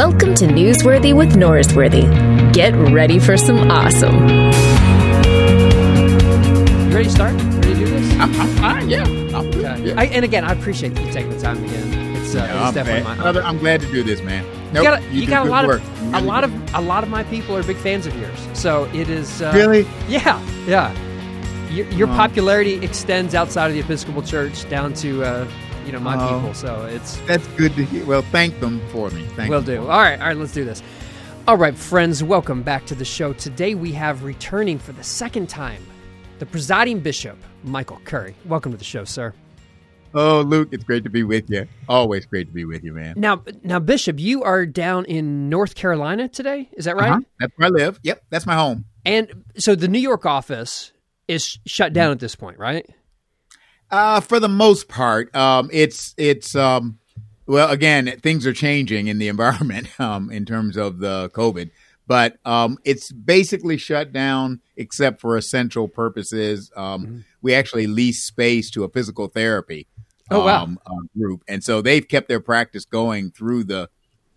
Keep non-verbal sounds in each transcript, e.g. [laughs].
Welcome to Newsworthy with Norsworthy. Get ready for some awesome. You ready to start? Ready to do this? I'm, [laughs] I'm fine. Yeah, I'm good. Okay. Yeah. I, and again, I appreciate you taking the time again. It's, uh, No, it's I'm, definitely glad, my brother, I'm glad to do this, man. Nope, you got, a, you got a lot work. of You a lot do. of a lot of my people are big fans of yours. So it is uh, really. yeah yeah. Your, your Oh. popularity extends outside of the Episcopal Church down to uh, you know my Oh. people. So it's That's good to hear. Well, thank them for me. Thank Will them do. All right, all right, let's do this. All right, friends, welcome back to the show. Today we have returning for the second time the presiding bishop, Michael Curry. Welcome to the show, sir. Oh, Luke, it's great to be with you. Always great to be with you, man. Now, now, Bishop, you are down in North Carolina today. Is that right? Uh-huh. That's where I live. Yep, that's my home. And so the New York office is shut down at this point, right? Uh, for the most part, um, it's it's um, well, again, things are changing in the environment [laughs] um, in terms of the COVID, but um, it's basically shut down except for essential purposes. Um, We actually lease space to a physical therapy Oh, wow. um, uh, group, and so they've kept their practice going through the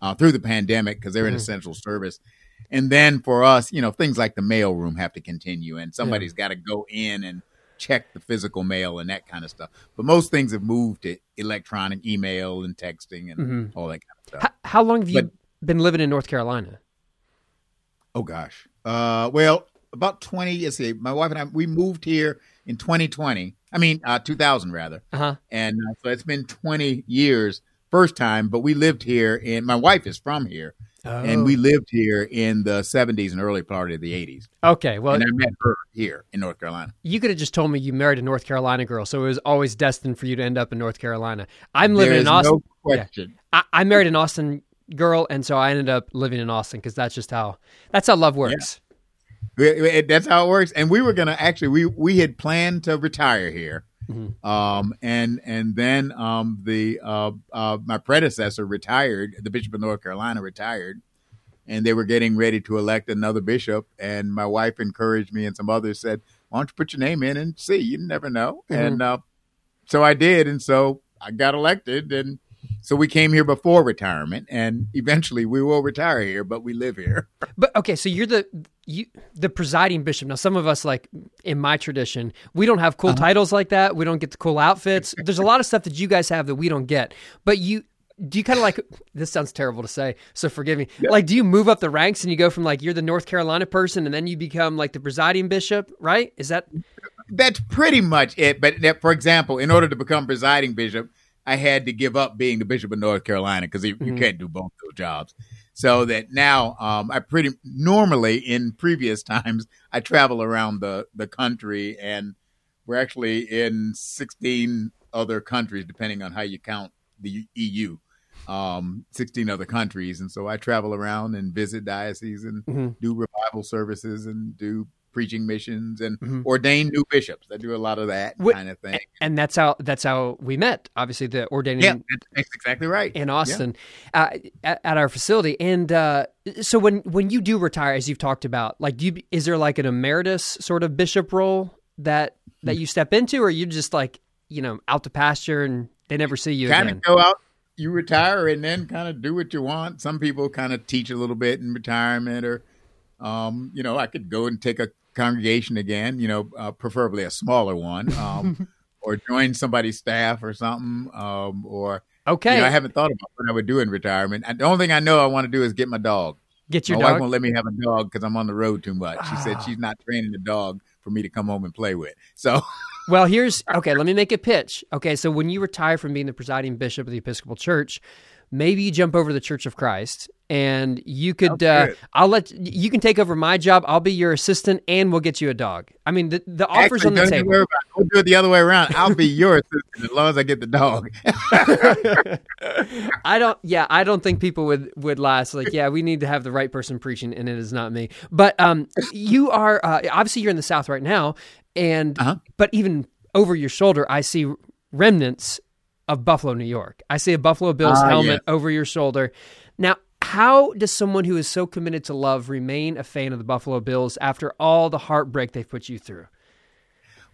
uh, through the pandemic because they're an Mhm. essential service. And then for us, you know, things like the mail room have to continue, and somebody's got to go in and check the physical mail and that kind of stuff. But most things have moved to electronic email and texting and Mhm. all that kind of stuff. How, how long have you But- been living in North Carolina? Oh gosh. Uh, well, about twenty. Let's see. My wife and I we moved here in 2020. I mean, uh, 2000 rather. Uh huh. And uh, so it's been 20 years. First time, but we lived here, and my wife is from here, and Oh. we lived here in the 70s and early part of the 80s. okay. Well, and I met her here in North Carolina. you could have just told me you married a North Carolina girl, so it was always destined for you to end up in North Carolina. I'm living in Austin. no question. I, I married an Austin girl, and so I ended up living in Austin because that's just how that's how love works. We- we- That's how it works. And we were gonna actually we we had planned to retire here, Mhm. um, and and then um, the uh, uh, my predecessor retired. The Bishop of North Carolina retired, and they were getting ready to elect another bishop. And my wife encouraged me, and some others said, "Why don't you put your name in and see? You never know." Mhm. And uh, so I did, and so I got elected, and so we came here before retirement, and eventually we will retire here, but we live here. But okay, so you're the you the presiding bishop. Now, some of us, like in my tradition, we don't have cool Uh-huh. titles like that. We don't get the cool outfits. There's a lot of stuff that you guys have that we don't get. But you do you kind of like [laughs] this sounds terrible to say, so forgive me. Like, do you move up the ranks and you go from like you're the North Carolina person and then you become like the presiding bishop, right? Is that That's pretty much it. But for example, in order to become presiding bishop, I had to give up being the bishop of North Carolina because you, you Mhm. can't do both those jobs. So that now um, I pretty normally in previous [laughs] times I travel around the the country and we're actually in 16 other countries depending on how you count the EU. Um, 16 other countries, and so I travel around and visit dioceses and Mhm. do revival services and do preaching missions and Mhm. ordain new bishops. I do a lot of that Wh- kind of thing. and that's how that's how we met. Obviously, the ordaining Yeah, that's, exactly right. in Austin uh, at, at our facility. And uh, so when when you do retire, as you've talked about, like, do you is there like an emeritus sort of bishop role that that you step into, or you just like you know out to pasture and they never see you Kind again? of go out, you retire, and then kind of do what you want. Some people kind of teach a little bit in retirement, or um, you know, I could go and take a congregation again. You know, uh, preferably a smaller one, um, [laughs] or join somebody's staff or something, um, or. Okay, You know, I haven't thought about what I would do in retirement. The only thing I know I want to do is get my dog. get your my wife dog. won't let me have a dog because I'm on the road too much. She said Ah. she's not training the dog for me to come home and play with. So [laughs] Well, here's okay. Let me make a pitch. Okay, so when you retire from being the presiding bishop of the Episcopal Church, maybe you jump over the Church of Christ, and you could. Uh. I'll let you can take over my job. I'll be your assistant, and we'll get you a dog. I mean, the the offers Actually, on the don't you table. worry about. We'll do it the other way around. I'll be your assistant as long as I get the dog. [laughs] I don't. Yeah, I don't think people would would last. Like, yeah, we need to have the right person preaching, and it is not me. But um, you are uh, obviously you're in the South right now, and Uh-huh. but even over your shoulder, I see remnants of Buffalo, New York. I see a Buffalo Bills Ah, helmet over your shoulder. Now, how does someone who is so committed to love remain a fan of the Buffalo Bills after all the heartbreak they've put you through?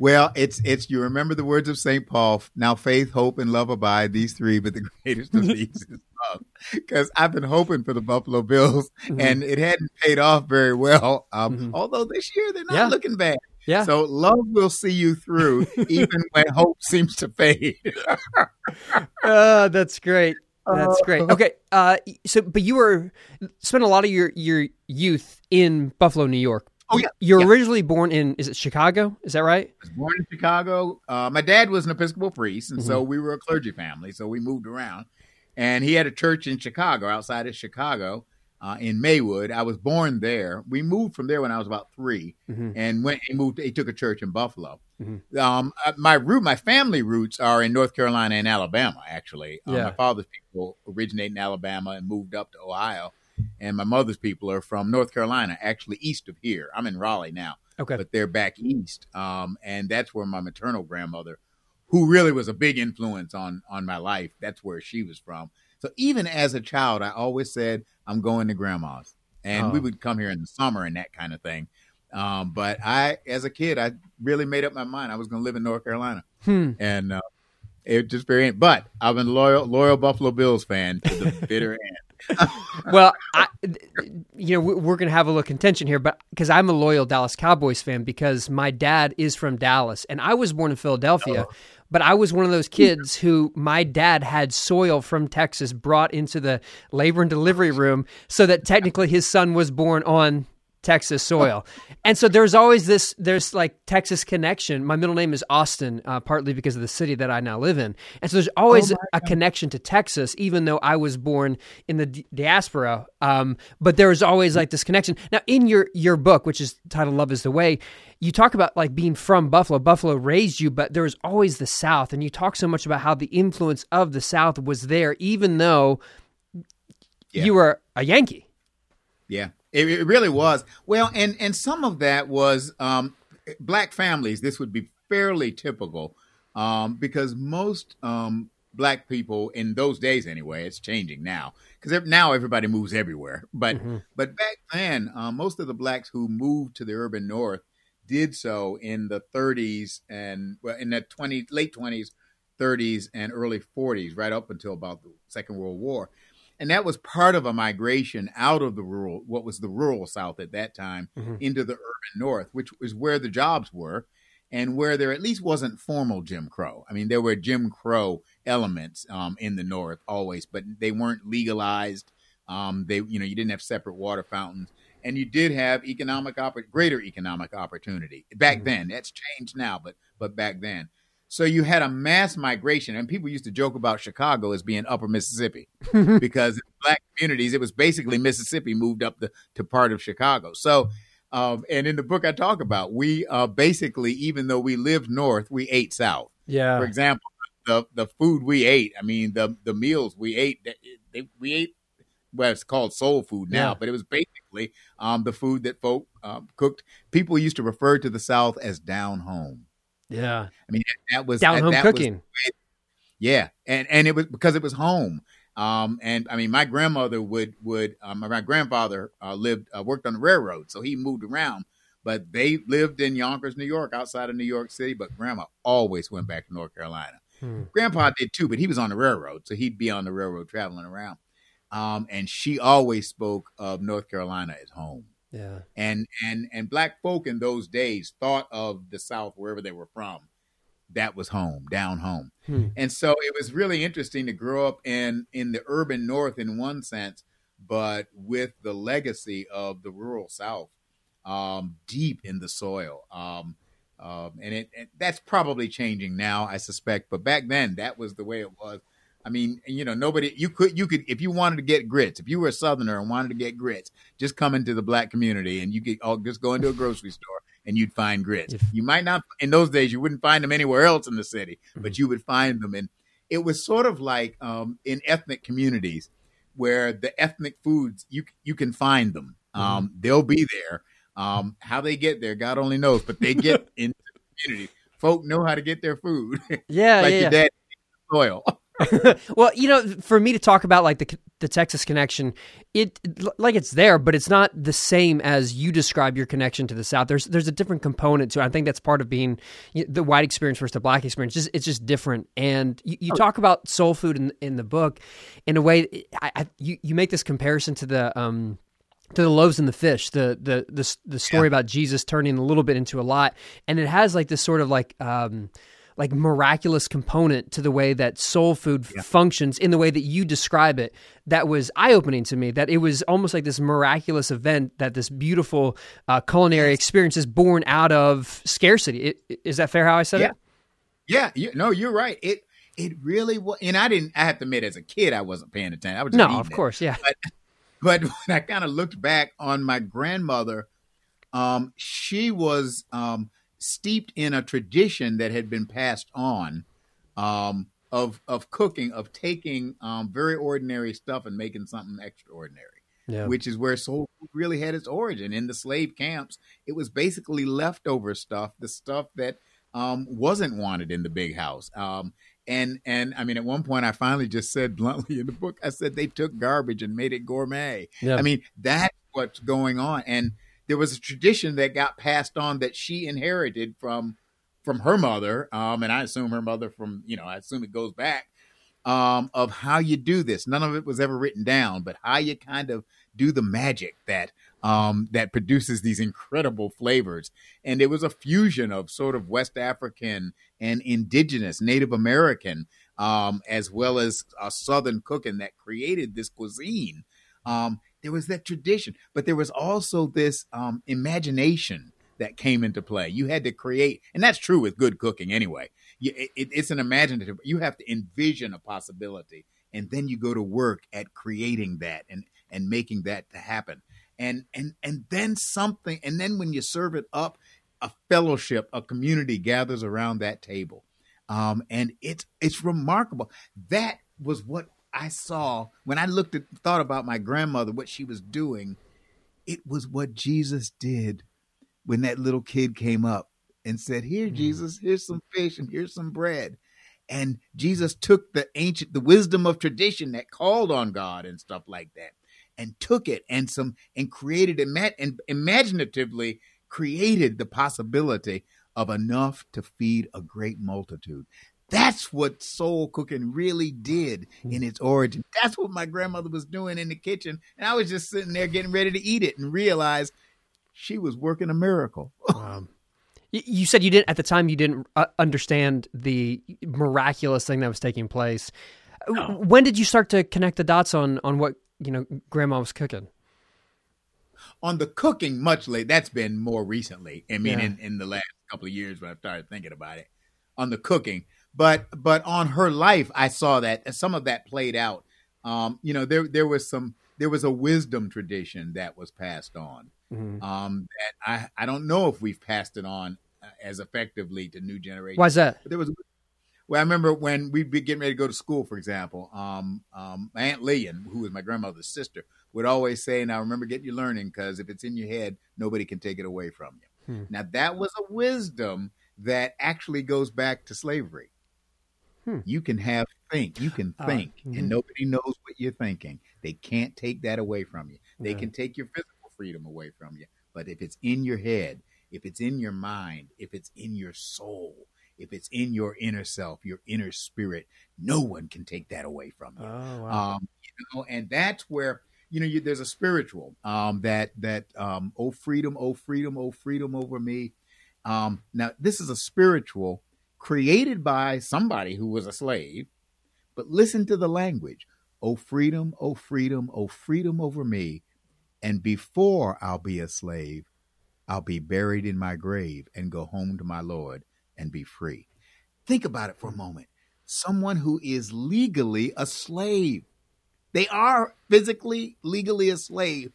Well, it's it's you remember the words of Saint Paul. Now faith, hope, and love abide; these three, but the [laughs] greatest of these is love. because I've been hoping for the Buffalo Bills, mm-hmm. and it hadn't paid off very well. Um, mm-hmm. Although this year they're not yeah. looking bad. Yeah. So love will see you through, [laughs] even when hope seems to fade. uh, [laughs] that's great. That's great. Uh, okay. Uh, so, but you were spent a lot of your your youth in Buffalo, New York. Oh yeah. You're yeah. originally born in is it Chicago? Is that right? I was born in Chicago. Uh, my dad was an Episcopal priest, and mm-hmm. so we were a clergy family. So we moved around, and he had a church in Chicago, outside of Chicago, uh, in Maywood. I was born there. We moved from there when I was about 3 mm-hmm. and when he moved, he took a church in Buffalo. Mm-hmm. Um, uh, my root, my family roots are in North Carolina and Alabama. Actually, um, yeah. my father's people originate in Alabama and moved up to Ohio and my mother's people are from North Carolina, actually east of here. I'm in Raleigh now, okay, but they're back east, um, and that's where my maternal grandmother, who really was a big influence on on my life, that's where she was from. So even as a child, I always said I'm going to grandma's, and oh. we would come here in the summer and that kind of thing. Um, but I, as a kid, I really made up my mind I was going to live in North Carolina, hmm. and uh, it just very. But I'm a loyal, loyal Buffalo Bills fan to the [laughs] bitter end well, [laughs] I, you know, we're going to have a little contention here, but because I'm a loyal Dallas Cowboys fan because my dad is from Dallas and I was born in Philadelphia. Oh. But I was one of those kids who my dad had soil from Texas brought into the labor and delivery room so that technically his son was born on Texas soil. And so there's always this, there's like Texas connection. My middle name is Austin, uh, partly because of the city that I now live in. And so there's always oh a connection to Texas, even though I was born in the di- diaspora. Um, but there was always like this connection. Now, in your, your book, which is titled Love is the Way, you talk about like being from Buffalo. Buffalo raised you, but there was always the South. And you talk so much about how the influence of the South was there, even though yeah. you were a Yankee. Yeah. It, it really was. Well, and and some of that was um, black families. This would be fairly typical um, because most um, black people in those days, anyway, it's changing now because now everybody moves everywhere. But mm-hmm. but back then, uh, most of the blacks who moved to the urban north did so in the 30s and well, in the 20 late 20s, 30s, and early 40s, right up until about the Second World War and that was part of a migration out of the rural what was the rural south at that time mm-hmm. into the urban north which was where the jobs were and where there at least wasn't formal jim crow i mean there were jim crow elements um, in the north always but they weren't legalized um, they you know you didn't have separate water fountains and you did have economic opp- greater economic opportunity back mm-hmm. then that's changed now but but back then so you had a mass migration, and people used to joke about Chicago as being Upper Mississippi [laughs] because in black communities, it was basically Mississippi moved up the, to part of Chicago. So, um, and in the book I talk about, we uh, basically, even though we lived north, we ate south. Yeah. For example, the the food we ate, I mean, the the meals we ate, they, we ate. Well, it's called soul food now, yeah. but it was basically um, the food that folk um, cooked. People used to refer to the South as down home. Yeah. I mean, that was down home cooking. Was, yeah, and and it was because it was home. Um, and I mean, my grandmother would would um, my grandfather uh, lived uh, worked on the railroad, so he moved around. But they lived in Yonkers, New York, outside of New York City. But grandma always went back to North Carolina. Hmm. Grandpa did too, but he was on the railroad, so he'd be on the railroad traveling around. Um, and she always spoke of North Carolina as home. Yeah. And and and black folk in those days thought of the South wherever they were from. That was home, down home. Hmm. And so it was really interesting to grow up in in the urban north in one sense, but with the legacy of the rural South um, deep in the soil. Um, um, and it, it, that's probably changing now, I suspect. But back then, that was the way it was. I mean, you know, nobody you could you could if you wanted to get grits, if you were a southerner and wanted to get grits, just come into the black community and you could all just go into a grocery store and you'd find grits. You might not in those days you wouldn't find them anywhere else in the city, mm-hmm. but you would find them and it was sort of like um, in ethnic communities where the ethnic foods you you can find them. Mm-hmm. Um, they'll be there. Um, how they get there, God only knows, but they get [laughs] into the community. Folk know how to get their food. [laughs] Yeah, like yeah, your dad soil. [laughs] well, you know, for me to talk about like the the Texas connection, it like it's there, but it's not the same as you describe your connection to the South. There's there's a different component to it. I think that's part of being the white experience versus the black experience. It's just, it's just different. And you, you, talk about soul food in in the book in a way. I, I, you you make this comparison to the um to the loaves and the fish, the the the, the story yeah. about Jesus turning a little bit into a lot, and it has like this sort of like um, like miraculous component to the way that soul food yeah. functions in the way that you describe it that was eye-opening to me that it was almost like this miraculous event that this beautiful uh, culinary experience is born out of scarcity. It, is that fair how i said yeah. it? Yeah. You, no you're right. It it really was and i didn't i have to admit as a kid i wasn't paying attention. I was no of course yeah. But, but [laughs] when i kind of looked back on my grandmother um, she was um, steeped in a tradition that had been passed on um, of of cooking, of taking um, very ordinary stuff and making something extraordinary. Yeah. Which is where soul food really had its origin in the slave camps. It was basically leftover stuff, the stuff that um, wasn't wanted in the big house. Um, and and I mean, at one point, I finally just said bluntly in the book, I said they took garbage and made it gourmet. Yeah. I mean, that's what's going on. And there was a tradition that got passed on that she inherited from from her mother, um, and I assume her mother from you know I assume it goes back um, of how you do this. None of it was ever written down, but how you kind of do the magic that um, that produces these incredible flavors. And it was a fusion of sort of West African and indigenous Native American, um, as well as a Southern cooking that created this cuisine. Um, there was that tradition, but there was also this um, imagination that came into play. You had to create, and that's true with good cooking anyway. You, it, it's an imaginative. You have to envision a possibility, and then you go to work at creating that and and making that to happen. And and and then something, and then when you serve it up, a fellowship, a community gathers around that table, um, and it's it's remarkable. That was what I saw when I looked at thought about my grandmother, what she was doing, it was what Jesus did when that little kid came up and said, Here, mm. Jesus, here's some fish and here's some bread. And Jesus took the ancient the wisdom of tradition that called on God and stuff like that, and took it and some and created and imaginatively created the possibility of enough to feed a great multitude. That's what soul cooking really did hmm. in its origin. That's what my grandmother was doing in the kitchen. And I was just sitting there getting ready to eat it and realize she was working a miracle. [laughs] Um, you said you didn't, at the time, you didn't uh, understand the miraculous thing that was taking place. No. When did you start to connect the dots on, on what, you know, grandma was cooking? On the cooking, much late, that's been more recently. I mean, yeah. in, in the last couple of years when I started thinking about it. On the cooking, but but on her life, I saw that some of that played out. Um, you know, there there was some there was a wisdom tradition that was passed on. Mm-hmm. Um, that I I don't know if we've passed it on uh, as effectively to new generations. Why's that? But there was. Well, I remember when we'd be getting ready to go to school, for example, um, um, my Aunt Lillian, who was my grandmother's sister, would always say, Now remember, get your learning because if it's in your head, nobody can take it away from you. Hmm. Now, that was a wisdom that actually goes back to slavery. Hmm. You can have think. You can uh, think, uh, mm-hmm. and nobody knows what you're thinking. They can't take that away from you. They can take your physical freedom away from you. But if it's in your head, if it's in your mind, if it's in your soul, if it's in your inner self, your inner spirit, no one can take that away from you. Oh, wow. um, you know, and that's where you know you, there's a spiritual um, that that um, oh freedom, oh freedom, oh freedom over me. Um, now this is a spiritual created by somebody who was a slave. But listen to the language. Oh, freedom, oh, freedom, oh, freedom over me. And before I'll be a slave, I'll be buried in my grave and go home to my Lord and be free. Think about it for a moment. Someone who is legally a slave. They are physically, legally a slave,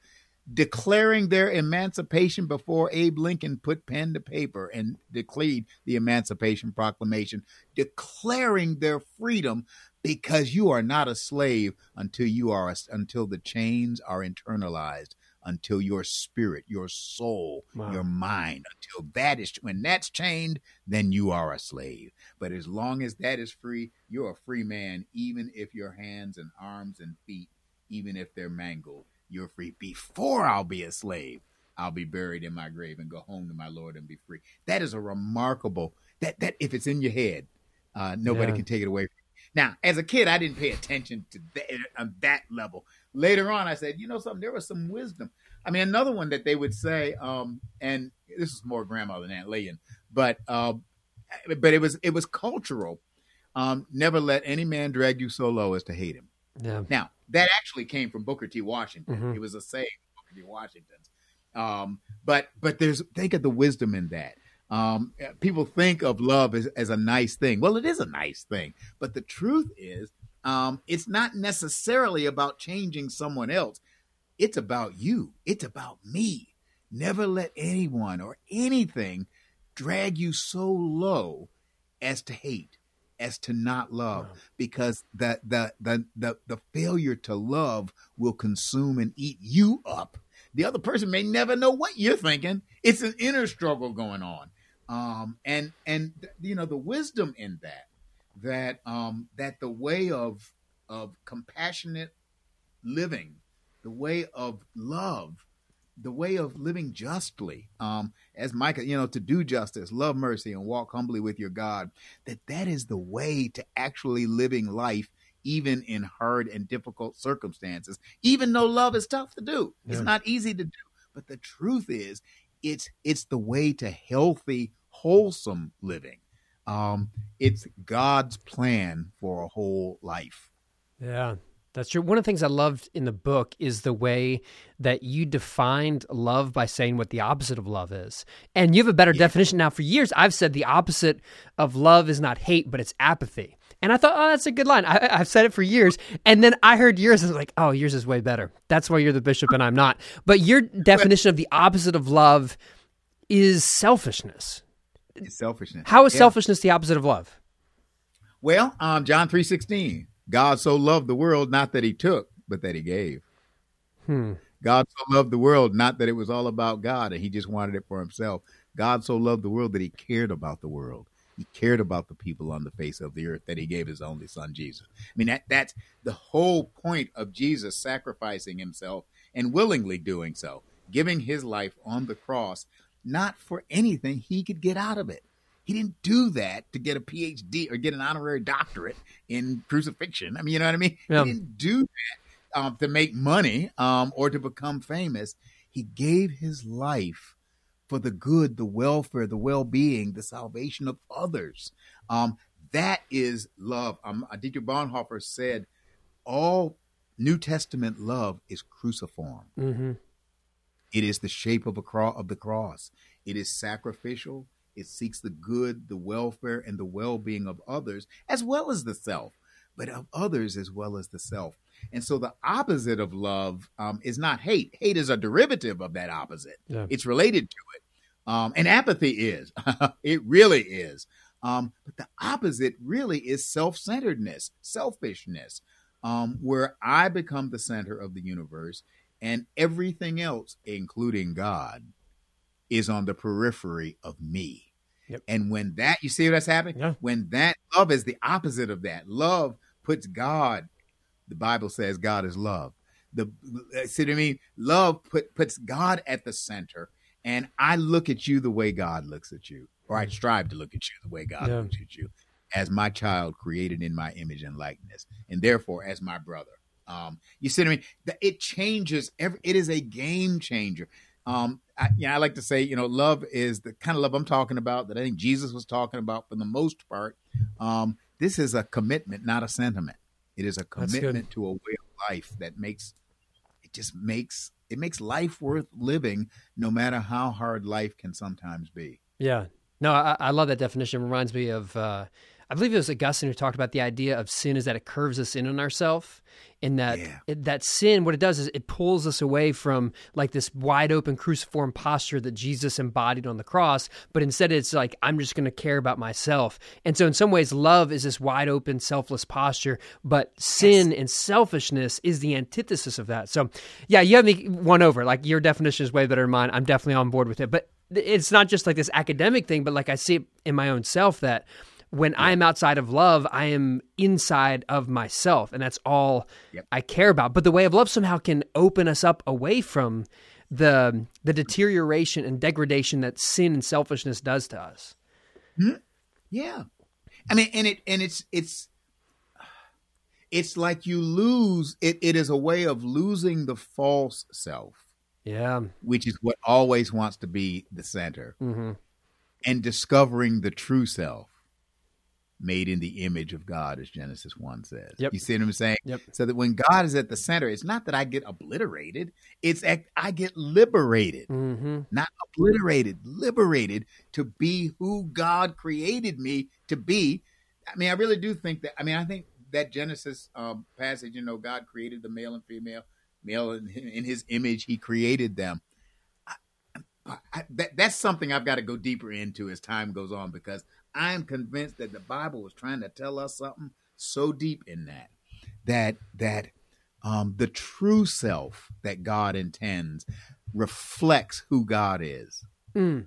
declaring their emancipation before Abe Lincoln put pen to paper and declared the Emancipation Proclamation, declaring their freedom because you are not a slave until you are a, until the chains are internalized, until your spirit, your soul, Wow. your mind, until that is when that's chained, then you are a slave. But as long as that is free, you're a free man, even if your hands and arms and feet, even if they're mangled, you're free. Before I'll be a slave, I'll be buried in my grave and go home to my Lord and be free. That is a remarkable that that if it's in your head, uh, nobody Yeah. can take it away. from you. Now, as a kid, I didn't pay attention to that on that level. Later on, I said, you know something, there was some wisdom. I mean, another one that they would say, um, and this is more grandma than Aunt Lillian, but uh, but it was it was cultural. Um, never let any man drag you so low as to hate him. Yeah. Now, that actually came from Booker T. Washington. Mhm. It was a saying Booker T. Washington's. Um, but but there's think of the wisdom in that. Um, people think of love as, as a nice thing. Well, it is a nice thing, but the truth is, um, it's not necessarily about changing someone else. It's about you. It's about me. Never let anyone or anything drag you so low as to hate, as to not love, because the the the the, the failure to love will consume and eat you up. The other person may never know what you're thinking. It's an inner struggle going on, um, and and you know the wisdom in that that um, that the way of of compassionate living, the way of love, the way of living justly, um, as Micah, you know, to do justice, love mercy, and walk humbly with your God, that that is the way to actually living life, even in hard and difficult circumstances. Even though love is tough to do, Yeah. it's not easy to do. But the truth is, it's it's the way to healthy, wholesome living. Um, it's God's plan for a whole life. Yeah, that's true. One of the things I loved in the book is the way that you defined love by saying what the opposite of love is. And you have a better definition now. For years, I've said the opposite of love is not hate, but it's apathy. And I thought, oh, that's a good line. I, I've said it for years. And then I heard yours and I was like, oh, yours is way better. That's why you're the bishop and I'm not. But your [laughs] definition of the opposite of love is selfishness. It's selfishness. How is Yeah. selfishness the opposite of love? Well, um, John three sixteen. God so loved the world, not that he took, but that he gave. Hmm. God so loved the world, not that it was all about God and he just wanted it for himself. God so loved the world that he cared about the world. He cared about the people on the face of the earth that he gave his only son Jesus. I mean that that's the whole point of Jesus sacrificing himself and willingly doing so, giving his life on the cross not for anything he could get out of it. He didn't do that to get a PhD or get an honorary doctorate in crucifixion. I mean, you know what I mean? Yeah. He didn't do that um, to make money um, or to become famous. He gave his life for the good, the welfare, the well-being, the salvation of others. Um, that is love. Um, Dietrich Bonhoeffer said, "All New Testament love is cruciform. Mm-hmm. It is the shape of a of the cross. It is sacrificial. It seeks the good, the welfare, and the well-being of others as well as the self, but of others as well as the self. And so the opposite of love um, is not hate. Hate is a derivative of that opposite. Yeah. It's related to it. Um, and apathy is. [laughs] it really is. Um, but the opposite really is self-centeredness, selfishness, um, where I become the center of the universe and everything else, including God, is on the periphery of me. Yep. And when that, you see what's happening? Yeah. When that love is the opposite of that, love puts God, the Bible says God is love. The see what I mean? Love put, puts God at the center, and I look at you the way God looks at you, or I strive to look at you the way God Yeah. looks at you, as my child created in my image and likeness, and therefore as my brother. Um, you see what I mean? It changes every. It is a game changer. Um, I, yeah, I like to say, you know, love is the kind of love I'm talking about that I think Jesus was talking about for the most part. Um, this is a commitment, not a sentiment. It is a commitment to a way of life that makes it just makes it makes life worth living, no matter how hard life can sometimes be. Yeah. No, I, I love that definition. It reminds me of, uh, I believe it was Augustine who talked about the idea of sin is that it curves us in on ourselves. and that Yeah. it, that sin what it does is it pulls us away from like this wide open cruciform posture that Jesus embodied on the cross but instead it's like I'm just going to care about myself. And so in some ways love is this wide open selfless posture but sin and selfishness is the antithesis of that. So yeah you have me won over. Like your definition is way better than mine. I'm definitely on board with it. But it's not just like this academic thing but like I see it in my own self that when I am outside of love, I am inside of myself, and that's all Yep. I care about. But the way of love somehow can open us up away from the the deterioration and degradation that sin and selfishness does to us. Yeah. I mean, and it and it's it's it's like you lose it. It is a way of losing the false self, Yeah. which is what always wants to be the center, hmm and discovering the true self, made in the image of God, as Genesis one says. Yep. You see what I'm saying? Yep. So that when God is at the center, it's not that I get obliterated; it's act- I get liberated. hmm not obliterated, liberated to be who God created me to be. I mean, I really do think that. I mean, I think that Genesis um, passage, you know, God created the male and female, male in, in His image, He created them. I, I, that, that's something I've got to go deeper into as time goes on because I'm convinced that the Bible was trying to tell us something so deep in that that that um, the true self that God intends reflects who God is. Mm.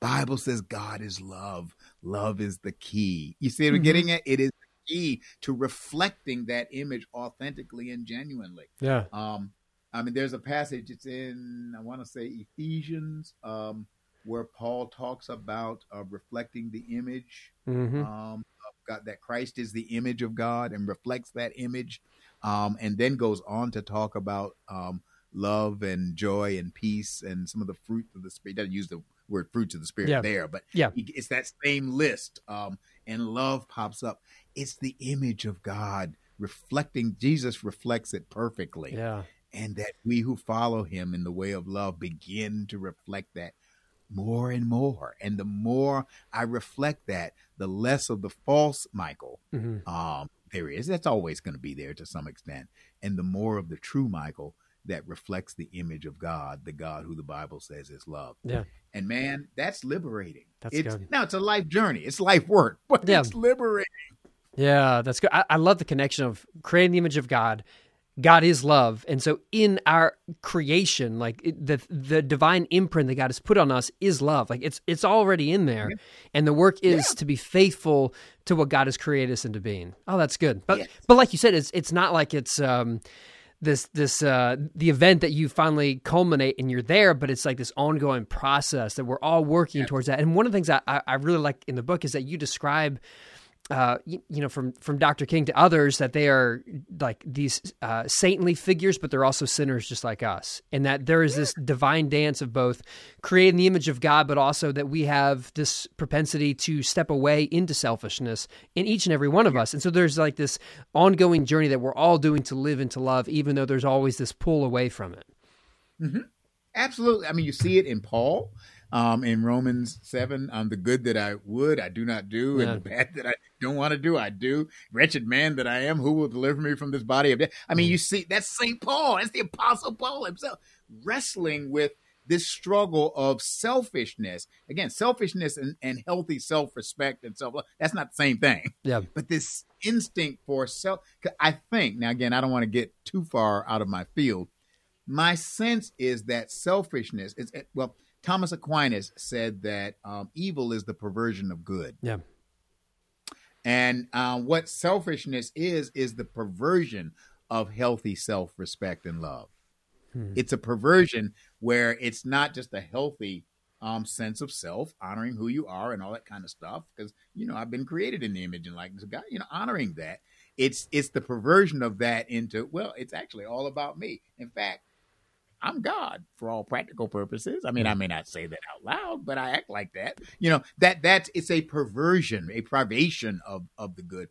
Bible says God is love. Love is the key. You see what I'm Mhm. getting at? It is the key to reflecting that image authentically and genuinely. Yeah. Um, I mean, there's a passage. It's in I want to say Ephesians, um, where Paul talks about uh, reflecting the image hmm um, of God, that Christ is the image of God and reflects that image, um, and then goes on to talk about um, love and joy and peace and some of the fruit of the spirit. He doesn't use the word fruits of the spirit Yeah. there, but Yeah. it's that same list. Um, and love pops up. It's the image of God reflecting. Jesus reflects it perfectly Yeah. and that we who follow him in the way of love begin to reflect that more and more. And the more I reflect that, the less of the false Michael hmm um, there is. That's always going to be there to some extent. And the more of the true Michael that reflects the image of God, the God who the Bible says is love. Yeah. And man, that's liberating. That's it's, good. Now it's a life journey. It's life work, [laughs] but Yeah. it's liberating. Yeah, that's good. I, I love the connection of creating the image of God. God is love, and so in our creation, like it, the the divine imprint that God has put on us is love. Like it's it's already in there, and the work is to be faithful to what God has created us into being. Oh, that's good. But Yes. but like you said, it's it's not like it's um this this uh the event that you finally culminate and you're there, but it's like this ongoing process that we're all working towards that. And one of the things I I really like in the book is that you describe uh, you, you know, from from Dr. King to others, that they are like these uh, saintly figures, but they're also sinners just like us, and that there is this divine dance of both creating the image of God, but also that we have this propensity to step away into selfishness in each and every one of us, and so there's like this ongoing journey that we're all doing to live into love, even though there's always this pull away from it. Absolutely. I mean, you see it in Paul um, in Romans 7 um, the good that I would, I do not do, Yeah. and the bad that I don't want to do, I do. Wretched man that I am, who will deliver me from this body of death? I mean, you see, that's St. Paul. That's the Apostle Paul himself wrestling with this struggle of selfishness. Again, selfishness and, and healthy self respect and self love, that's not the same thing Yeah, [laughs] but this instinct for self i think now again i don't want to get too far out of my field my sense is that selfishness is eh, well thomas aquinas said that um, evil is the perversion of good yeah, and uh, what selfishness is is the perversion of healthy self-respect and love Hmm. it's a perversion where it's not just a healthy um, sense of self, honoring who you are and all that kind of stuff. Because you know, I've been created in the image and likeness of God. You know, honoring that. It's it's the perversion of that into well, it's actually all about me. In fact, I'm God for all practical purposes. I mean, I may not say that out loud, but I act like that. You know, that that's it's a perversion, a privation of of the good.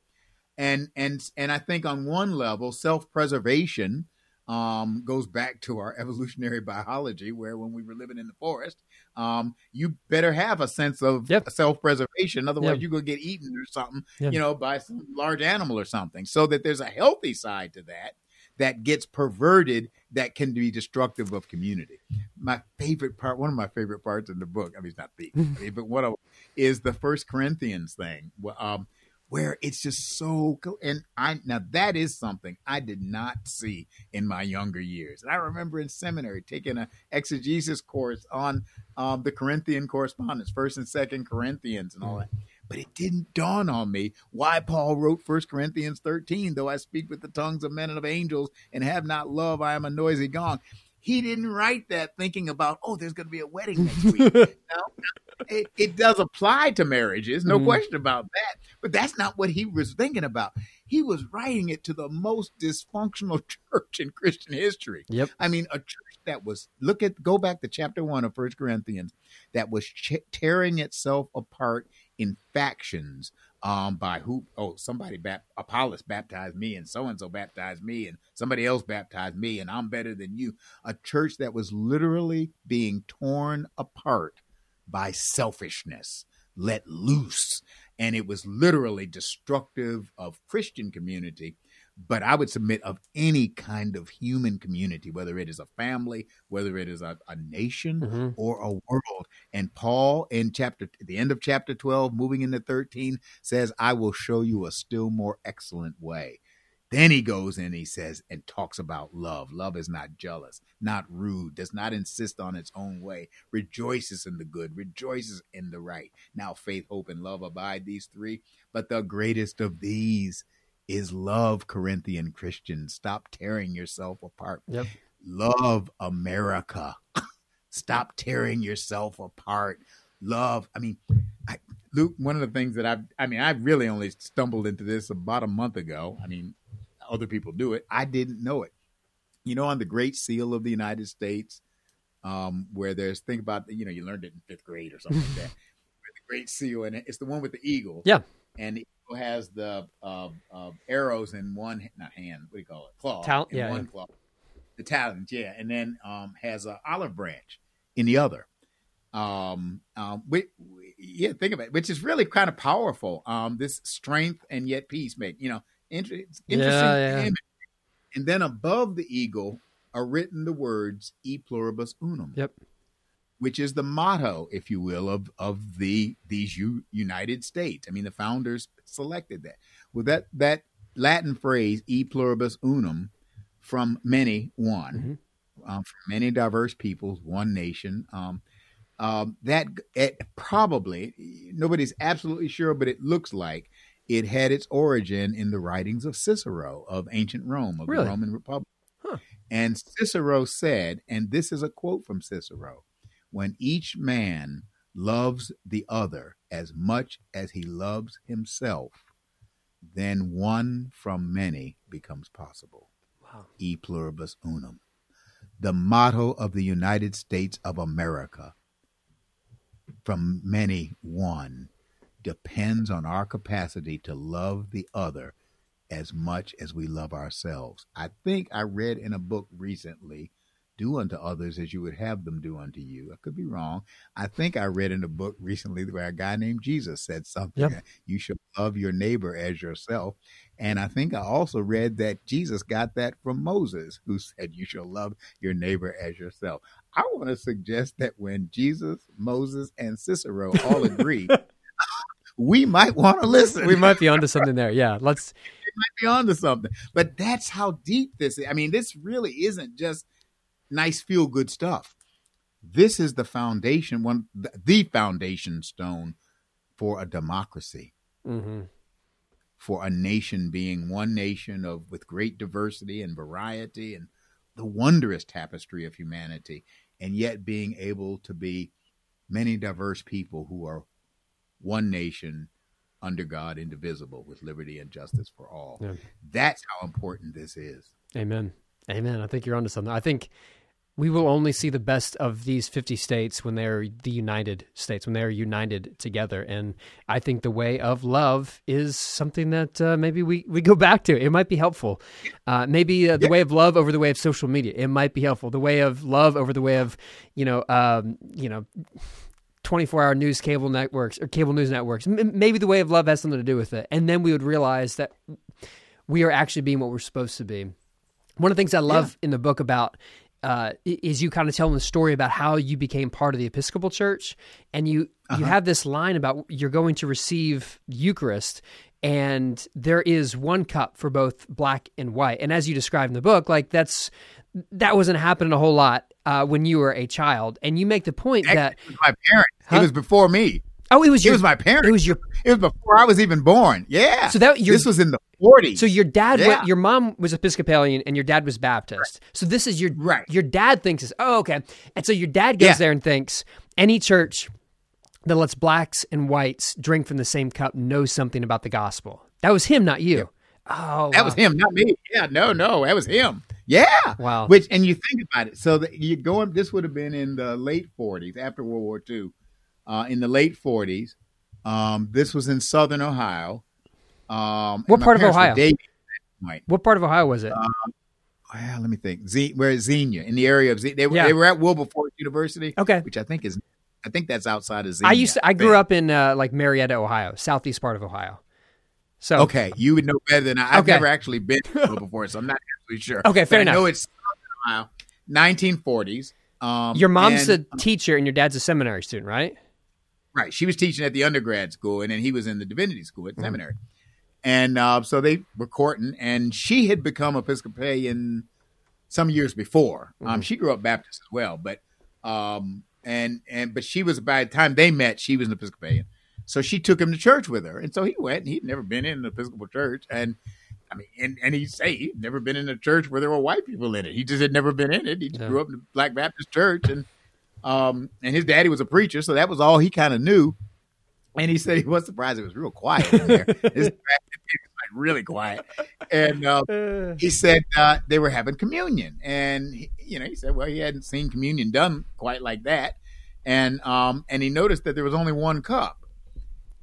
And and and I think on one level, self-preservation um, goes back to our [laughs] evolutionary biology, where when we were living in the forest, um, you better have a sense of Yep. self-preservation. Otherwise, Yep. you're gonna get eaten or something, Yep. you know, by some large animal or something. So that there's a healthy side to that. That gets perverted that can be destructive of community. My favorite part, one of my favorite parts in the book, I mean, it's not the, I mean, but them is the First Corinthians thing, um, where it's just so. And I now that is something I did not see in my younger years. And I remember in seminary taking an exegesis course on um, the Corinthian correspondence, First and Second Corinthians, and all that. But it didn't dawn on me why Paul wrote First Corinthians 13, though I speak with the tongues of men and of angels and have not love, I am a noisy gong. He didn't write that thinking about, oh, there's going to be a wedding next week. [laughs] no, it, it, does apply to marriages, no mm question about that. But that's not what he was thinking about. He was writing it to the most dysfunctional [laughs] church in Christian history. Yep. I mean, a church that was look at go back to chapter one of First Corinthians that was ch- tearing itself apart in factions um, by who oh somebody bap- apollos baptized me and so and so baptized me and somebody else baptized me and i'm better than you. A church that was literally being torn apart by selfishness let loose. And it was literally destructive of christian community but I would submit of any kind of human community, whether it is a family, whether it is a, a nation mm-hmm. or a world. And Paul in chapter the end of chapter 12, moving into 13, says, I will show you a still more excellent way. Then he goes and he says and talks about love. Love is not jealous, not rude, does not insist on its own way, rejoices in the good, rejoices in the right. Now, faith, hope, and love abide these three, but the greatest of these is love Corinthian Christians. Stop tearing yourself apart. Yep. Love America. [laughs] Stop tearing yourself apart. Love. I mean, I, Luke, one of the things that I've, I mean, I really only stumbled into this about a month ago. I mean, other people do it. I didn't know it. You know, on the Great Seal of the United States, um, where there's, think about, you know, you learned it in fifth grade or something like that. [laughs] the Great Seal, and it's the one with the eagle. Yeah. And has the uh, uh, arrows in one not hand. What do you call it? Claw. Tal- in yeah, one yeah. claw. The talons, yeah, and then um, has an olive branch in the other. Um, um, we, we, yeah, think of it, which is really kind of powerful. Um, this strength and yet peace make you know inter- interesting. Yeah, yeah. And then above the eagle are written the words "E pluribus unum." Yep which is the motto, if you will, of of the these U, United States. I mean, the founders selected that. Well, that that Latin phrase "e pluribus unum," from many one, mm-hmm. um, from many diverse peoples, one nation. Um, um, that it probably nobody's absolutely sure, but it looks like it had its origin in the writings of Cicero of ancient Rome, of really? the Roman Republic. Huh. And Cicero said, and this is a quote from Cicero when each man loves the other as much as he loves himself, then one from many becomes possible. Wow. E pluribus unum. The motto of the United States of America, from many one, depends on our capacity to love the other as much as we love ourselves. I think I read in a book recently do unto others as you would have them do unto you. I could be wrong. I think I read in a book [laughs] recently where a guy named Jesus said something. Yep. Uh, you should love your neighbor as yourself. And I think I also read that Jesus got that from Moses, who [laughs] said you shall love your neighbor as yourself. I want to suggest that when Jesus, Moses, and Cicero all agree, [laughs] we might want to listen. We might be onto something there. Yeah, let's. We might be onto something. But that's how deep this is. I mean, this really isn't just nice feel good stuff. This is the foundation, one the foundation stone for a democracy, mm-hmm. for a nation being one nation of with great diversity and variety and the wondrous tapestry of humanity, and yet being able to be many diverse people who are one nation under God, indivisible, with liberty and justice for all. Yeah. That's how important this is. Amen. Amen. I think you're onto something. I think we will only see the best of these 50 states when they are the United States, when they are united together. And I think the way of love is something that uh, maybe we, we go back to. It might be helpful. Uh, maybe uh, the yeah. way of love over the way of social media. It might be helpful. The way of love over the way of, you know, um, you know, 24 hour news cable networks or cable news networks. M- maybe the way of love has something to do with it. And then we would realize that we are actually being what we're supposed to be one of the things I love in the book about uh, is you kind of telling the story about how you became part of the Episcopal Church, and you Uh-huh. you have this line about you're going to receive Eucharist, and there is one cup for both black and white, and as you describe in the book, like that's that wasn't happening a whole lot uh, when you were a child, and you make the point that Actually, was my parents. Huh? It was before me. Oh, it was It was my parents. it was your It was before I was even born. Yeah. So that- your- this was in the 40s. So your dad, Yeah. went, your mom was Episcopalian, and your dad was Baptist. So this is your Right. Your dad thinks is oh okay, and so your dad goes Yeah. there and thinks any church that lets blacks and whites drink from the same cup knows something about the gospel. That was him, not you. Oh, That wow. was him, not me. Yeah, no, no, that was him. Yeah. Wow. Which and you think about it. So you going this would have been in the late 40s after World War II. Uh, in the late 40s. Um, this was in southern Ohio. Um, What part of Ohio? dating at that point. What part of Ohio was it? Well, let me think. Z, we're Xenia in the area of Xenia. They, were Yeah. they were at Wilberforce University. Okay. Which I think is, I think that's outside of Xenia. I used to, I grew up in uh, like Marietta, Ohio, southeast part of Ohio. So Okay, you would know better than I. I've Okay. never actually been to [laughs] Wilberforce, so I'm not absolutely sure. Okay, fair But enough. I know it's Southern Ohio, 1940s. Um, your mom's and- a teacher, and your dad's a seminary student, right? Right. She was teaching at the undergrad school, and then he was in the divinity school Mm-hmm. at seminary. And uh, so they were courting, and she had become Episcopalian some years before. Mm-hmm. Um, she grew up Baptist as well, but um, and and but she was by the time they met, she was an Episcopalian. So she took him to church with her, and so he went. and He'd never been in an Episcopal church, and I mean, and, and he'd say he'd never been in a church where there were white people in it. He just had never been in it. He just Yeah. grew up in a Black Baptist church, and um, and his daddy was a preacher, so that was all he kind of knew. And he said he was surprised it was real quiet in there. [laughs] Like really quiet, and [laughs] uh, he said uh, they were having communion, and he, you know he said, well, he hadn't seen communion done quite like that, and um, and he noticed that there was only one cup,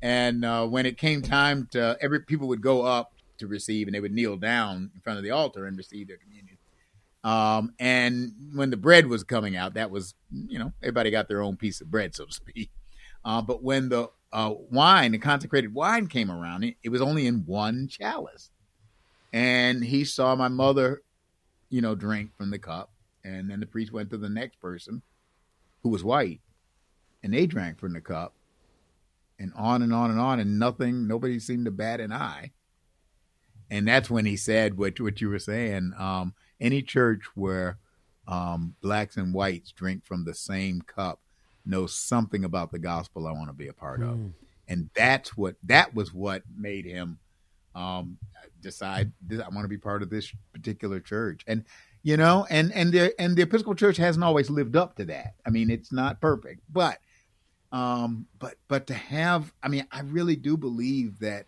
and uh, when it came time to every people would go up to receive, and they would kneel down in front of the altar and receive their communion. Um, and when the bread was coming out, that was you know everybody got their own piece of bread, so to speak. Uh, but when the uh, wine, the consecrated wine, came around, it, it was only in one chalice. And he saw my mother, you know, drink from the cup, and then the priest went to the next person, who was white, and they drank from the cup, and on and on and on, and nothing, nobody seemed to bat an eye, and that's when he said what what you were saying. Um, any church where um, blacks and whites drink from the same cup knows something about the gospel I want to be a part of, and that's what that was what made him um, decide I want to be part of this particular church, and you know, and and the and the Episcopal Church hasn't always lived up to that. I mean, it's not perfect, but um, but but to have, I mean, I really do believe that.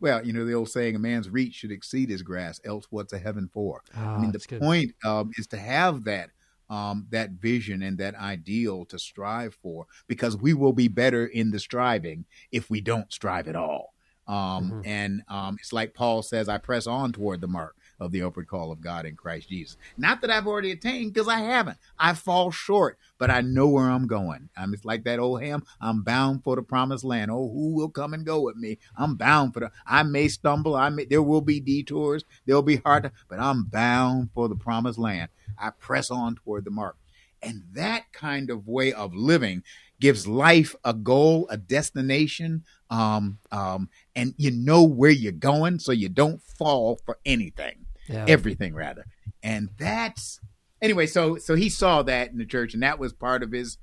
Well, you know the old saying, "A man's reach should exceed his grasp, else what's a heaven for?" Ah, I mean, the good. point um, is to have that um, that vision and that ideal to strive for, because we will be better in the striving if we don't strive at all. Um, Mhm. And um, it's like Paul says, "I press on toward the mark of the upward call of God in Christ Jesus." Not that I've already attained, because I haven't. I fall short, but I know where I'm going. I'm it's like that old hymn. I'm bound for the promised land. Oh, who will come and go with me? I'm bound for the. I may stumble. I may. There will be detours. There'll be hard, but I'm bound for the promised land. I press on toward the mark, and that kind of way of living gives life a goal, a destination, um, um, and you know where you're going, so you don't fall for anything Yeah. everything rather and that's anyway so so he saw that in the church and that was part of his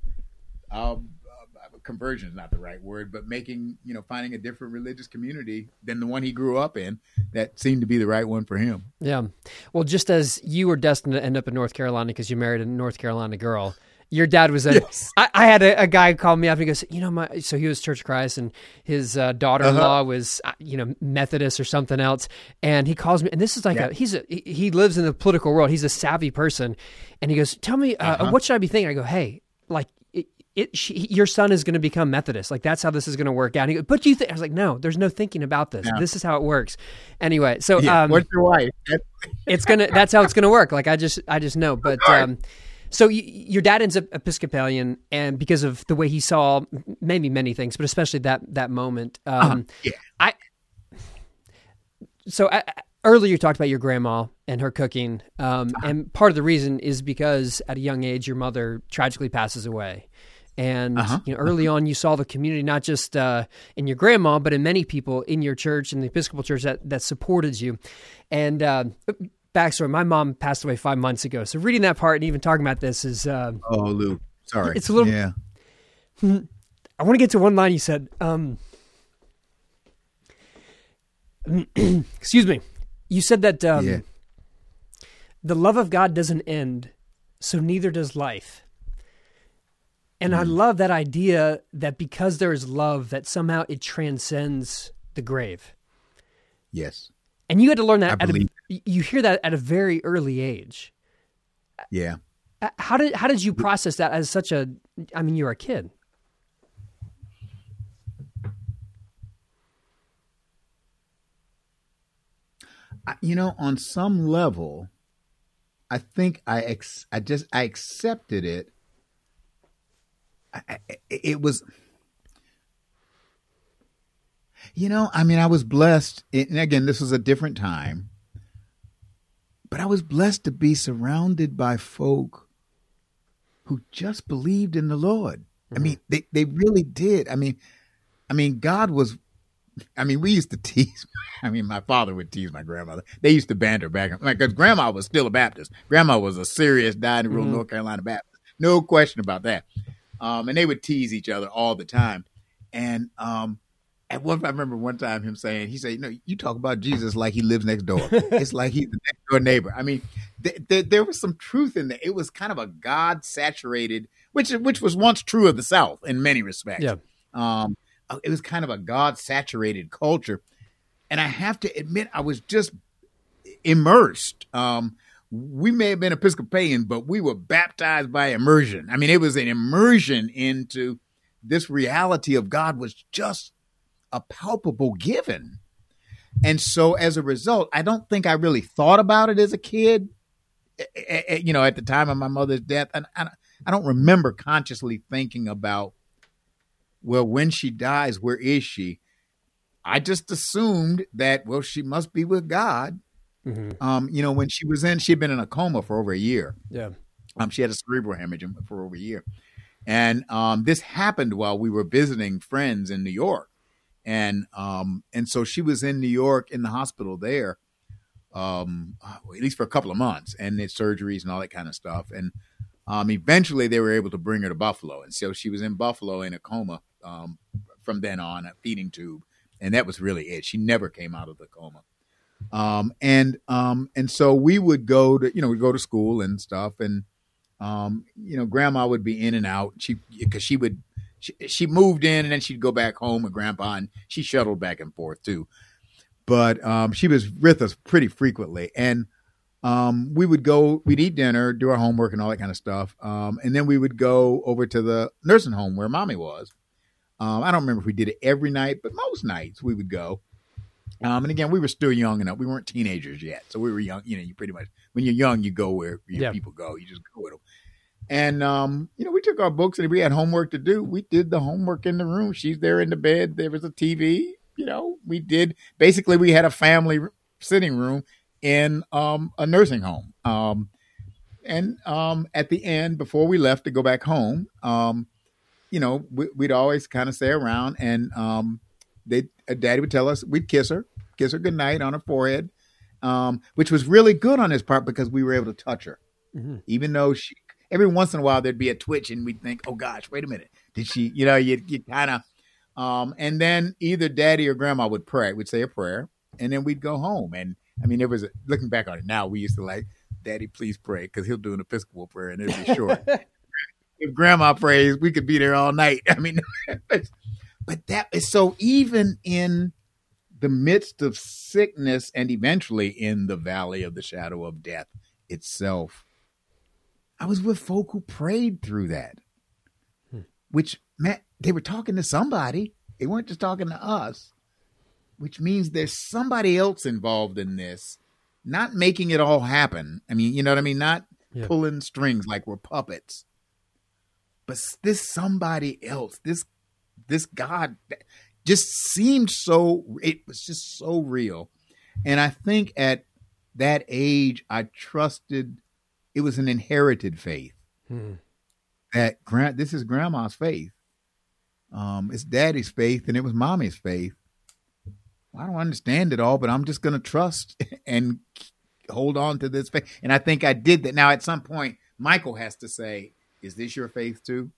um uh, conversion is not the right word but making you know finding a different religious community than the one he grew up in that seemed to be the right one for him Yeah. Well, just as you were destined to end up in North Carolina because you married a North Carolina girl, your dad was a. Yes. I, I had a, a guy call me up and he goes, you know, my so he was Church of Christ and his uh, daughter-in-law Uh-huh. was uh, you know Methodist or something else, and he calls me and this is like Yeah. a he's a he- lives in the political world. He's a savvy person, and he goes, tell me uh, Uh-huh. what should I be thinking? I go, hey, like. It, it she, your son is going to become Methodist. Like that's how this is going to work out. Goes, but do you think? I was like, no, there's no thinking about this. Yeah. This is how it works. Anyway, so yeah um, what's your wife [laughs] it's gonna that's how it's gonna work like i just i just know but um so y your dad ends up episcopalian and because of the way he saw maybe many things but especially that that moment um yeah. i so I, earlier you talked about your grandma and her cooking, um, and part of the reason is because at a young age your mother tragically passes away. And Uh-huh. you know, early on, you saw the community not just uh, in your grandma, but in many people in your church and the Episcopal Church that that supported you. And uh, backstory: my mom passed away five months ago, so reading that part and even talking about this is uh, Oh, Lou, sorry. It's a little- Yeah. I want to get to one line you said. Um, [clears throat] excuse me. You said that um, Yeah. the love of God doesn't end, so neither does life. And I love that idea that because there is love, that somehow it transcends the grave. Yes. And you had to learn that. I At believe you hear that at a very early age. Yeah. Uh, How did how did you process that as such a? I mean, you were a kid. You know, on some level, I think I ex- I just I accepted it. I, I, it was, you know, I mean, I was blessed, and again, this was a different time, but I was blessed to be surrounded by folk who just believed in the Lord. I mean, they they really did. I mean, I mean, God was I mean, we used to [laughs] tease. I mean, my father would tease my grandmother. They used to banter back and like because grandma was still a Baptist. Grandma was a serious dying rule North Carolina Baptist, no question about that. Um, and they would tease each other all the time. And um, at one, I remember one time him saying, he said, "You know, you talk about Jesus like he lives next door. it's like he's the next door neighbor." I mean, th- th- there was some truth in that. It was kind of a God saturated, which which was once true of the South in many respects. Yeah. Um, it was kind of a God saturated culture. And I have to admit, I was just immersed. Um, we may have been Episcopalian, but we were baptized by immersion. I mean, it was an immersion into this reality of God was just a palpable given. And so as a result, I don't think I really thought about it as a kid, eh, eh, eh, you know, at the time of my mother's death. And I, don't remember consciously thinking about, well, when she dies, where is she? I just assumed that, well, she must be with God. Um, you know, when she was in, she'd been in a coma for over a year. Yeah. Um, she had a cerebral hemorrhage for over a year. And um, this happened while we were visiting friends in New York. And um, and so she was in New York in the hospital there, um, at least for a couple of months, and did surgeries and all that kind of stuff. And um, eventually they were able to bring her to Buffalo. And so she was in Buffalo in a coma um, from then on, a feeding tube. And that was really it. She never came out of the coma. Um, and um, and so we would go to you know we go to school and stuff, and um, you know grandma would be in and out. She because she would she, she moved in and then she'd go back home with grandpa, and she shuttled back and forth too. But um, she was with us pretty frequently, and um, we would go, we'd eat dinner, do our homework, and all that kind of stuff, um, and then we would go over to the nursing home where mommy was. Um, I don't remember if we did it every night, but most nights we would go. Um, and again, we were still young enough. We weren't teenagers yet, so we were young. You know, you pretty much when you're young, you go where your Yeah. people go. You just go with them. And um, you know, we took our books, and we had homework to do, we did the homework in the room. She's there in the bed. There was a TV. You know, we did basically we had a family sitting room in um, a nursing home. Um, and um, at the end, before we left to go back home, um, you know, we, we'd always kind of stay around, and um, they, uh, Daddy would tell us we'd kiss her, kiss her goodnight on her forehead, um, which was really good on his part because we were able to touch her, Mhm. even though she. Every once in a while, there'd be a twitch, and we'd think, "Oh gosh, wait a minute, did she?" You know, you you kind of, um, and then either Daddy or Grandma would pray, would say a prayer, and then we'd go home. And I mean, it was a, looking back on it now, we used to like, "Daddy, please pray," because he'll do an Episcopal prayer, and it'll be short. [laughs] if grandma prays, we could be there all night. [laughs] I mean, but that is so even in the midst of sickness and eventually in the valley of the shadow of death itself, I was with folk who prayed through that, hmm. which meant they were talking to somebody. They weren't just talking to us, which means there's somebody else involved in this, not making it all happen. I mean, you know what I mean? Not Yeah. pulling strings like we're puppets but this somebody else this this god just seemed so it was just so real And I think at that age, I trusted it was an inherited faith. Hmm. That grand, this is grandma's faith. Um, it's daddy's faith, and it was mommy's faith. I don't understand it all, but I'm just going to trust [laughs] and hold on to this faith. And I think I did that. Now, at some point, Michael has to say, "Is this your faith too?"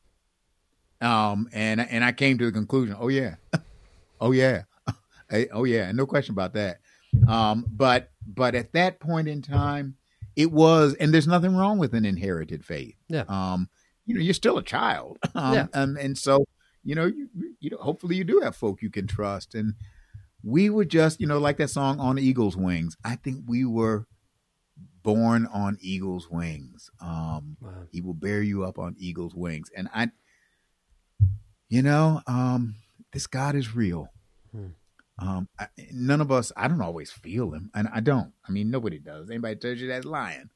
Um, and and I came to the conclusion, "Oh yeah, [laughs] oh yeah, [laughs] oh yeah, no question about that." Um, but but at that point in time, it was, and there's nothing wrong with an inherited faith. Yeah. Um, you know, you're still a child. [laughs] Um, Yeah. and, and so, you know, you, you know, hopefully you do have folk you can trust. And we were just, you know, like that song on Eagle's Wings. I think we were born on eagle's wings. Um, Wow. he will bear you up on eagle's wings. And I, you know, um, this God is real. Hmm. Um, I, none of us, I don't always feel him, and I don't. I mean, nobody does. Anybody tells you that's lying.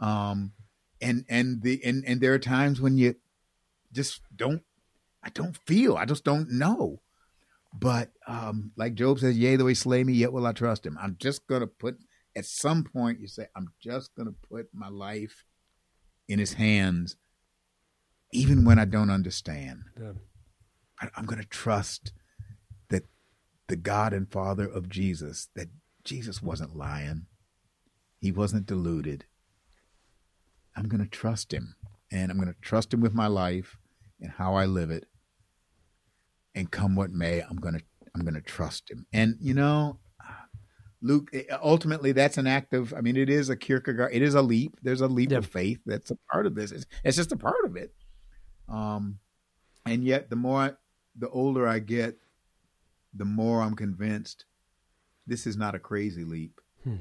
Um, and and the and and there are times when you just don't. I don't feel. I just don't know. But um, like Job says, "Yea, though he slay me, yet will I trust him." I'm just gonna put. At some point, you say, "I'm just gonna put my life in His hands, even when I don't understand." Yeah. I, I'm going to trust the God and Father of Jesus, that Jesus wasn't lying, he wasn't deluded. I'm going to trust him, and I'm going to trust him with my life and how I live it. And come what may, I'm going to I'm going to trust him. And you know, Luke, ultimately, that's an act of. I mean, it is a Kierkegaard. It is a leap. There's a leap Yeah. of faith. That's a part of this. It's, it's just a part of it. Um, and yet, the more, the older I get, the more I'm convinced this is not a crazy leap. Hmm.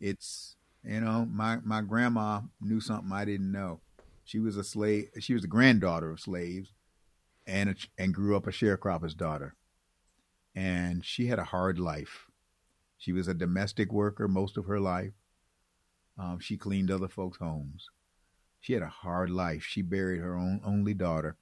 It's you know, my my grandma knew something I didn't know. She was a slave. She was the granddaughter of slaves, and a, and grew up a sharecropper's daughter. And she had a hard life. She was a domestic worker most of her life. Um, she cleaned other folks' homes. She had a hard life. She buried her own only daughter,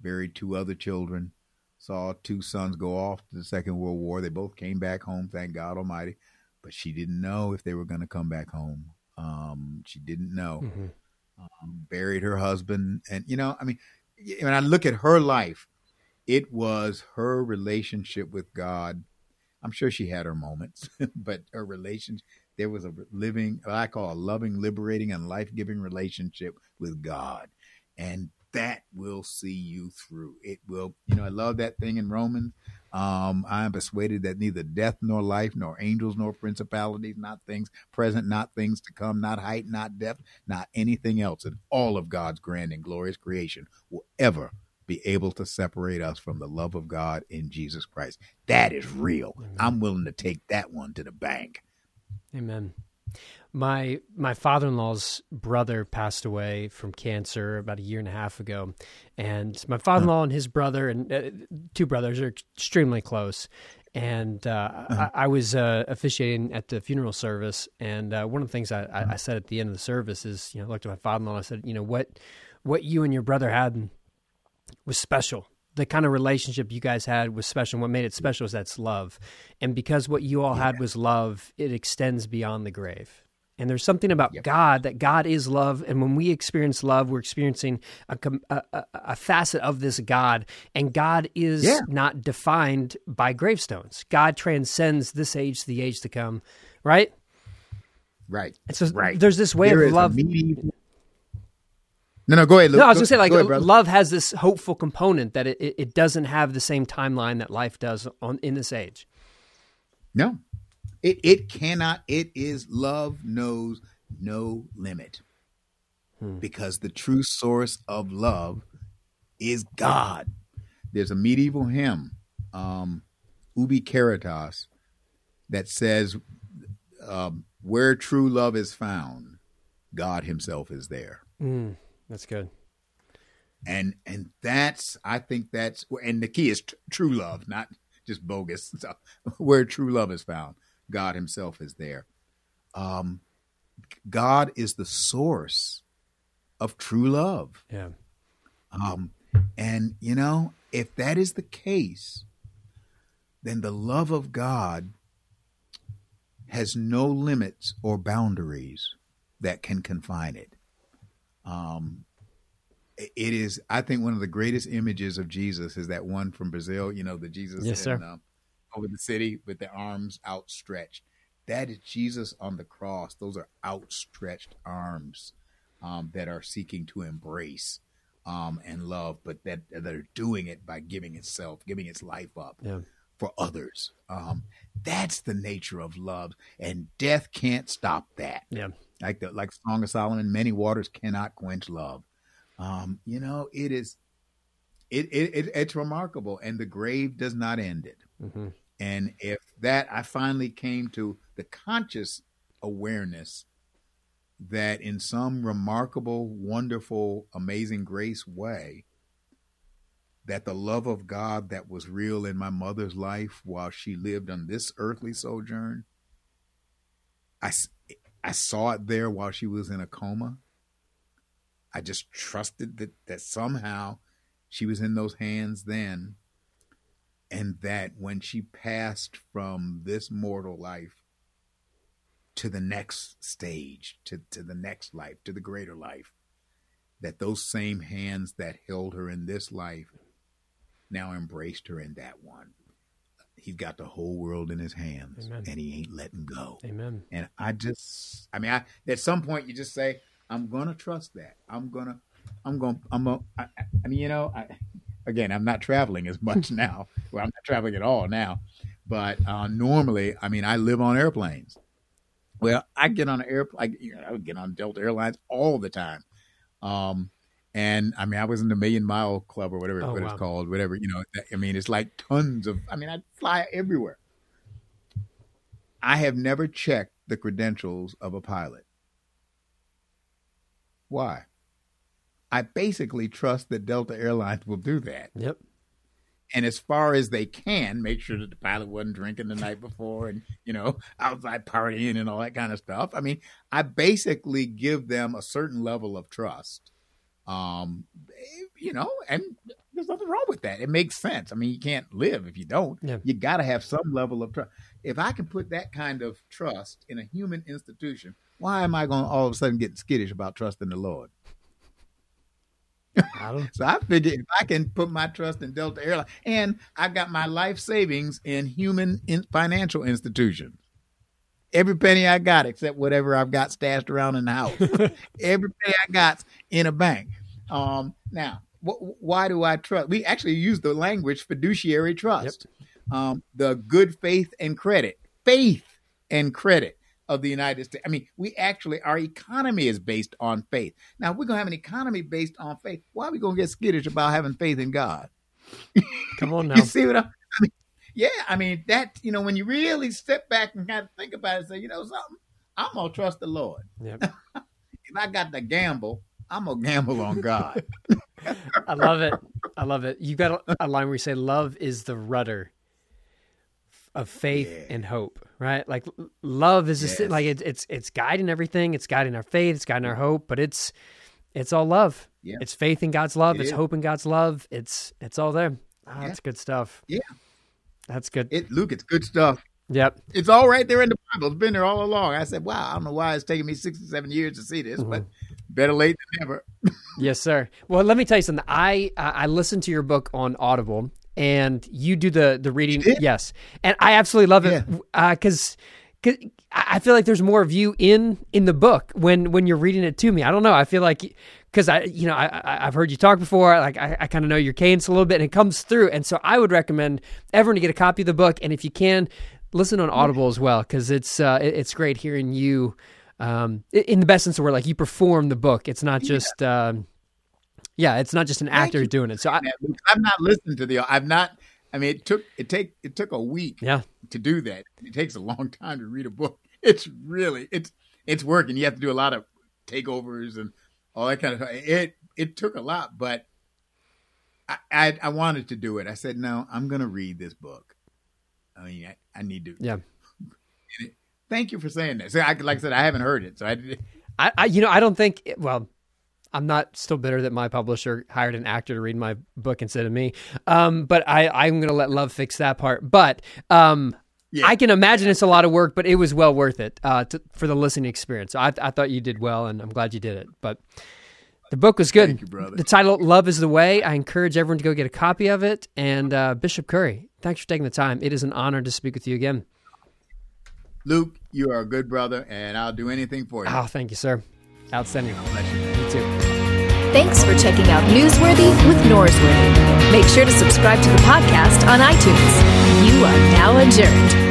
buried two other children, saw two sons go off to the Second World War. They both came back home, thank God Almighty. But she didn't know if they were going to come back home. Um, she didn't know. Mhm. Um, buried her husband, and you know, I mean, when I look at her life, it was her relationship with God. I'm sure she had her moments, [laughs] but her relationship there was a living, what I call a loving, liberating, and life giving relationship with God. And that will see you through. It will, you know, I love that thing in Romans. Um, I am persuaded that neither death nor life, nor angels nor principalities, not things present, not things to come, not height, not depth, not anything else in all of God's grand and glorious creation will ever be able to separate us from the love of God in Jesus Christ. That is real. I'm willing to take that one to the bank. Amen. My my father in law's brother passed away from cancer about a year and a half ago, and my father in law and his brother and uh, two brothers are extremely close. And uh, I, I was uh, officiating at the funeral service, and uh, one of the things I, I, I said at the end of the service is, you know, I looked at my father in law and I said, you know, what what you and your brother had was special. The kind of relationship you guys had was special. What made it special is that's love. And because what you all had was love, it extends beyond the grave. And there's something about Yep. God that God is love. And when we experience love, we're experiencing a, a, a, facet of this God. And God is Yeah. not defined by gravestones. God transcends this age to the age to come, right? Right. And so Right. there's this way There of love. medieval- No, no, go ahead. Luke. No, I was Go- gonna say like ahead, love has this hopeful component that it, it, it doesn't have the same timeline that life does on in this age. No, it it cannot. It is love knows no limit, Hmm. because the true source of love is God. There's a medieval hymn, um, "Ubi Caritas," that says, um, "Where true love is found, God Himself is there." Mm, that's good. and and that's I think that's and the key is tr- true love, not just bogus. stuff. [laughs] where true love is found, God Himself is there. Um, God is the source of true love. Yeah. Um, and you know, if that is the case, then the love of God has no limits or boundaries that can confine it. Um, it is, I think, one of the greatest images of Jesus is that one from Brazil. You know, the Jesus yes, in, sir. Uh, over the city with their arms outstretched. That is Jesus on the cross. Those are outstretched arms um, that are seeking to embrace um, and love, but that that are doing it by giving itself, giving its life up Yeah. for others. Um, that's the nature of love, and death can't stop that. Yeah. Like the like Song of Solomon, many waters cannot quench love. Um, you know, it is, it, it, it it's remarkable, and the grave does not end it. hmm And if that, I finally came to the conscious awareness that in some remarkable, wonderful, amazing grace way, that the love of God that was real in my mother's life while she lived on this earthly sojourn, I, I saw it there while she was in a coma. I just trusted that, that somehow she was in those hands then and that when she passed from this mortal life to the next stage, to, to the next life, to the greater life, that those same hands that held her in this life now embraced her in that one. He's got the whole world in his hands Amen. and he ain't letting go. Amen. And I just, I mean, I, at some point you just say, I'm going to trust that. I'm going to, I'm gonna I'm going, I, I- I mean, you know, I, again, I'm not traveling as much [laughs] now. Well, I'm not traveling at all now. But uh, normally, I mean, I live on airplanes. Well, I get on an airplane, you know, I get on Delta Airlines all the time. Um, and I mean, I was in the Million Mile Club or whatever Oh, what wow. it's called, whatever, you know. I mean, it's like tons of, I mean, I fly everywhere. I have never checked the credentials of a pilot. Why? I basically trust that Delta Airlines will do that. Yep. And as far as they can, make sure that the pilot wasn't drinking the night before and, you know, [laughs] outside partying and all that kind of stuff. I mean, I basically give them a certain level of trust. Um, you know, and there's nothing wrong with that. It makes sense. I mean, you can't live if you don't. Yeah. You got to have some level of trust. If I can put that kind of trust in a human institution, why am I going to all of a sudden get skittish about trusting the Lord? I don't. So I figure if I can put my trust in Delta Airlines, and I've got my life savings in human in financial institutions. Every penny I got, except whatever I've got stashed around in the house, [laughs] every penny I got in a bank. Um, now, wh- why do I trust? We actually use the language fiduciary trust, um, the good faith and credit, faith and credit of the United States. I mean, we actually our economy is based on faith. Now, if we're gonna have an economy based on faith, why are we gonna get skittish about having faith in God? [laughs] Come on now. You see what I, I mean? Yeah, I mean that. You know, when you really step back and kind of think about it, and say, you know, something, I'm gonna trust the Lord. Yep. [laughs] If I got to gamble, I'm gonna gamble on God. [laughs] I love it. I love it. You got a, a line where you say, "Love is the rudder of faith Yeah. and hope." Right? Like love is just Yes. like it, it's it's guiding everything. It's guiding our faith. It's guiding our hope. But it's it's all love. Yeah. It's faith in God's love. It it's is. hope in God's love. It's it's all there. Ah, Yeah. That's good stuff. Yeah. That's good. It, Luke, it's good stuff. yep. It's all right there in the Bible. It's been there all along. I said, wow, I don't know why it's taking me six or seven years to see this, but Mm-hmm. better late than never. [laughs] Yes, sir. Well, let me tell you something. I I I listened to your book on Audible, and you do the the reading. Yes, and I absolutely love it because. I feel like there's more of you in in the book when when you're reading it to me. I don't know. I feel like because I you know I, I've heard you talk before. Like I, I kind of know your cadence a little bit, and it comes through. And so I would recommend everyone to get a copy of the book, and if you can, listen on Audible as well because it's uh, it- it's great hearing you um, in the best sense of the word. Like you perform the book. It's not just. Um, yeah, it's not just an actor you. doing it. So I, I've not listened to the. I've not. I mean, it took it take it took a week yeah, to do that. It takes a long time to read a book. [laughs] It's really it's it's working. You have to do a lot of takeovers and all that kind of stuff. It it took a lot, but I I, I wanted to do it. I said, no, I'm going to read this book. I mean, I, I need to. yeah. [laughs] Thank you for saying that. So, I, like I said, I haven't heard it, so I. I, I you know I don't think well I'm not still bitter that my publisher hired an actor to read my book instead of me um but I I'm gonna let love fix that part but um Yeah. I can imagine it's a lot of work, but it was well worth it uh, to, for the listening experience. I, I thought you did well, and I'm glad you did it. But the book was good. Thank you, brother. The title "Love Is the Way." I encourage everyone to go get a copy of it. And uh, Bishop Curry, thanks for taking the time. It is an honor to speak with you again. Luke, you are a good brother, and I'll do anything for you. Oh, thank you, sir. Outstanding. Bless you. You too. Thanks for checking out Newsworthy with Norsworthy. Make sure to subscribe to the podcast on iTunes. You are now adjourned.